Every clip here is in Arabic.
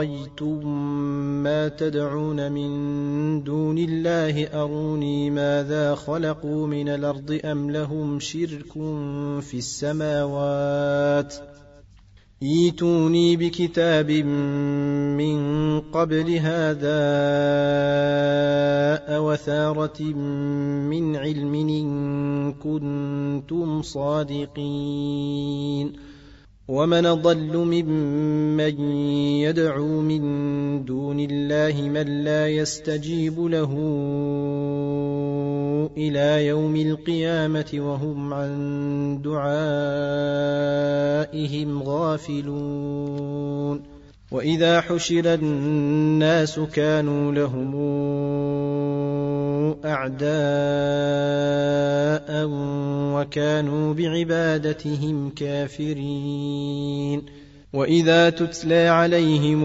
رايتم ما تدعون من دون الله؟ أروني ماذا خلقوا من الأرض أم لهم شرك في السماوات؟ إيتوني بكتاب من قبل هذا اوثاره من علم إن كنتم صادقين. ومن ضل ممن يدعو من دون الله من لا يستجيب له إلى يوم القيامه وهم عن دعائهم غافلون واذا حشر الناس كانوا لهم اعداء وكانوا بعبادتهم كافرين واذا تتلى عليهم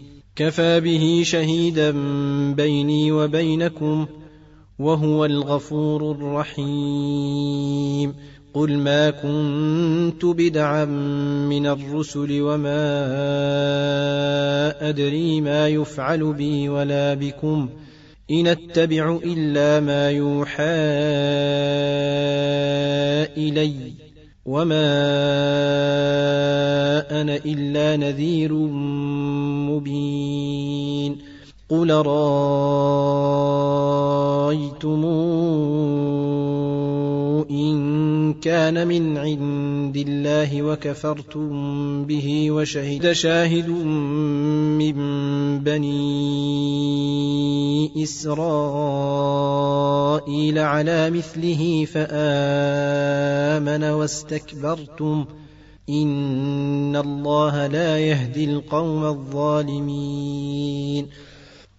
كفى به شهيدا بيني وبينكم وهو الغفور الرحيم. قل ما كنت بدعا من الرسل وما أدري ما يفعل بي ولا بكم. إن أتبع إلا ما يوحى إلي. وما أنا الا نذير مبين قل رايتم ان كان من عند الله وكفرتم به وشهد شاهد من بني اسرائيل على مثله فامن واستكبرتم ان الله لا يهدي القوم الظالمين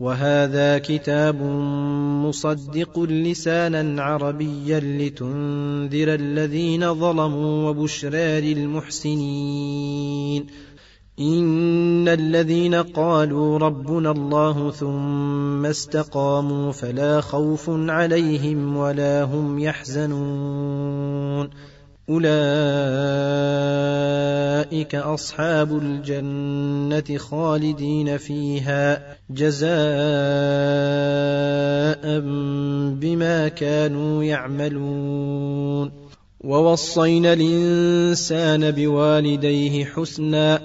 وهذا كتاب مصدق لسانا عربيا لتنذر الذين ظلموا وبشرى للمحسنين. إن الذين قالوا ربنا الله ثم استقاموا فلا خوف عليهم ولا هم يحزنون. أولئك أصحاب الجنة خالدين فيها جزاء بما كانوا يعملون. ووصينا الإنسان بوالديه حسنا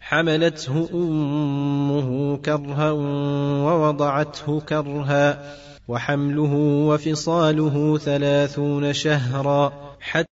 حملته أمه كرها ووضعته كرها وحمله وفصاله ثلاثون شهرا حتى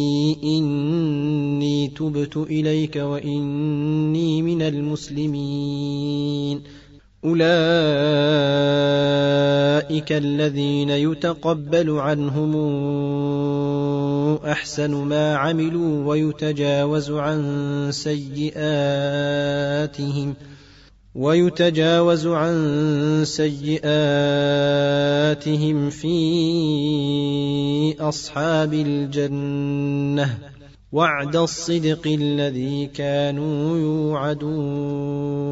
تبت إليك وإني من المسلمين. أولئك الذين يتقبل عنهم أحسن ما عملوا ويتجاوز عن سيئاتهم ويتجاوز عن سيئاتهم في أصحاب الجنة. وعد الصدق الذي كانوا يوعدون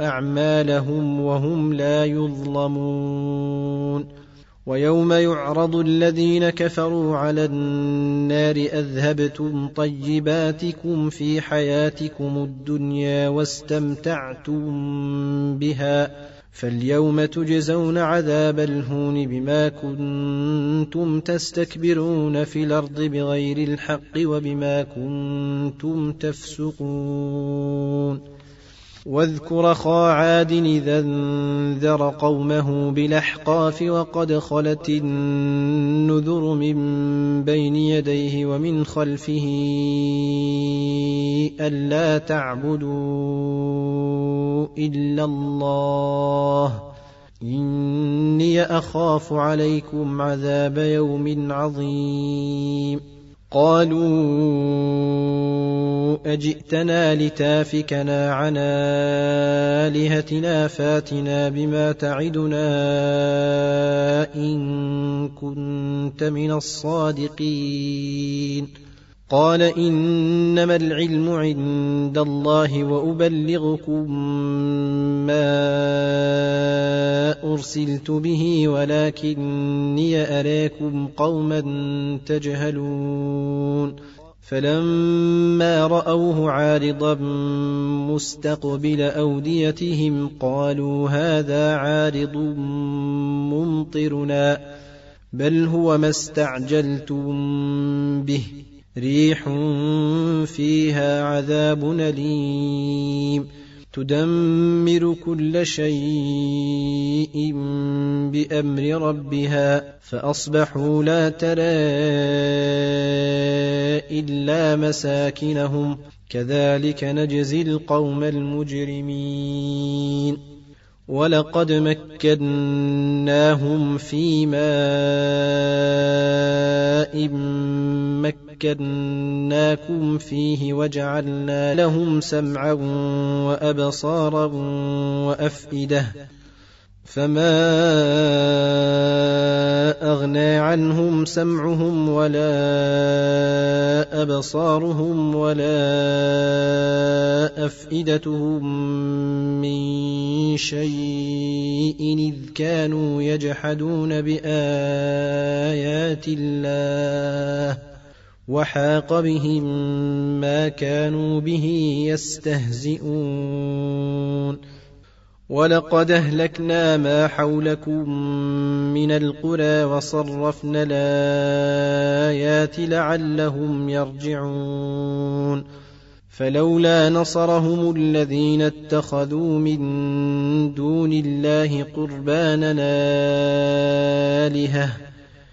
أعمالهم وهم لا يظلمون. ويوم يعرض الذين كفروا على النار أذهبتم طيباتكم في حياتكم الدنيا واستمتعتم بها فاليوم تجزون عذاب الهون بما كنتم تستكبرون في الأرض بغير الحق وبما كنتم تفسقون. واذكر خا عاد إذا انذر قومه بالأحقاف وقد خلت النذر من بين يديه ومن خلفه ألا تعبدوا إلا الله. إني أخاف عليكم عذاب يوم عظيم. قالوا أجئتنا لتافكنا عن آلهتنا فاتنا بما تعدنا إن كنت من الصادقين قال إنما العلم عند الله وأبلغكم ما أرسلت به ولكني اراكم قوما تجهلون فلما رأوه عارضا مستقبل أوديتهم قالوا هذا عارض ممطرنا بل هو ما استعجلتم به ريح فيها عذاب أليم. تدمر كل شيء بأمر ربها فأصبحوا لا ترى إلا مساكنهم. كذلك نجزي القوم المجرمين. ولقد مكناهم في ماء مكناكم فيه وجعلنا لهم سمعا وأبصارا وأفئدة فما أغنى عنهم سمعهم ولا أبصارهم ولا أفئدتهم من شيء إذ كانوا يجحدون بآيات الله وحاق بهم ما كانوا به يستهزئون. ولقد أهلكنا ما حولكم من القرى وصرفنا الآيات لعلهم يرجعون. فلولا نصرهم الذين اتخذوا من دون الله قرباننا آلهة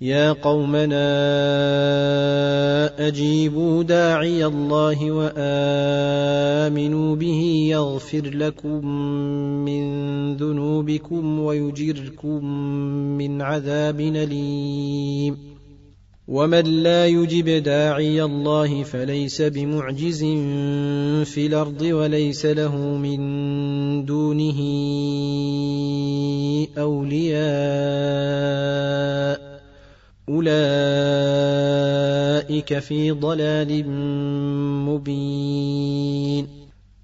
يا قومنا اجيبوا داعي الله وامنوا به يغفر لكم من ذنوبكم ويجركم من عذاب اليم ومن لا يجب داعي الله فليس بمعجز في الأرض وليس له من دونه اولياء أولئك في ضلال مبين.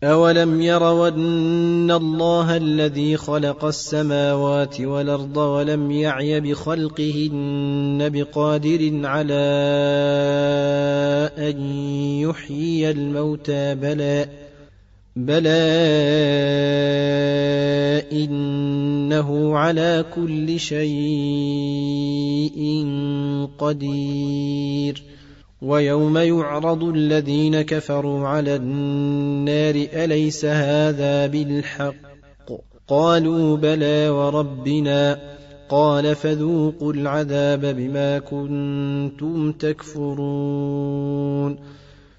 أولم يروا أن الله الذي خلق السماوات والأرض ولم يعي بخلقهن بقادر على أن يحيي الموتى؟ بلى بلى انه على كل شيء قدير ويوم يعرض الذين كفروا على النار اليس هذا بالحق؟ قالوا بلى وربنا قال فذوقوا العذاب بما كنتم تكفرون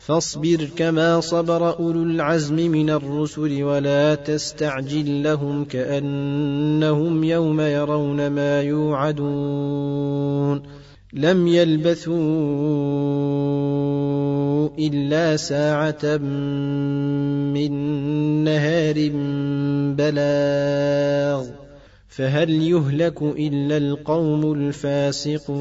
فاصبر كما صبر أولو العزم من الرسل ولا تستعجل لهم كأنهم يوم يرون ما يوعدون لم يلبثوا إلا ساعة من نهار بلاغ فهل يهلك إلا القوم الفاسقون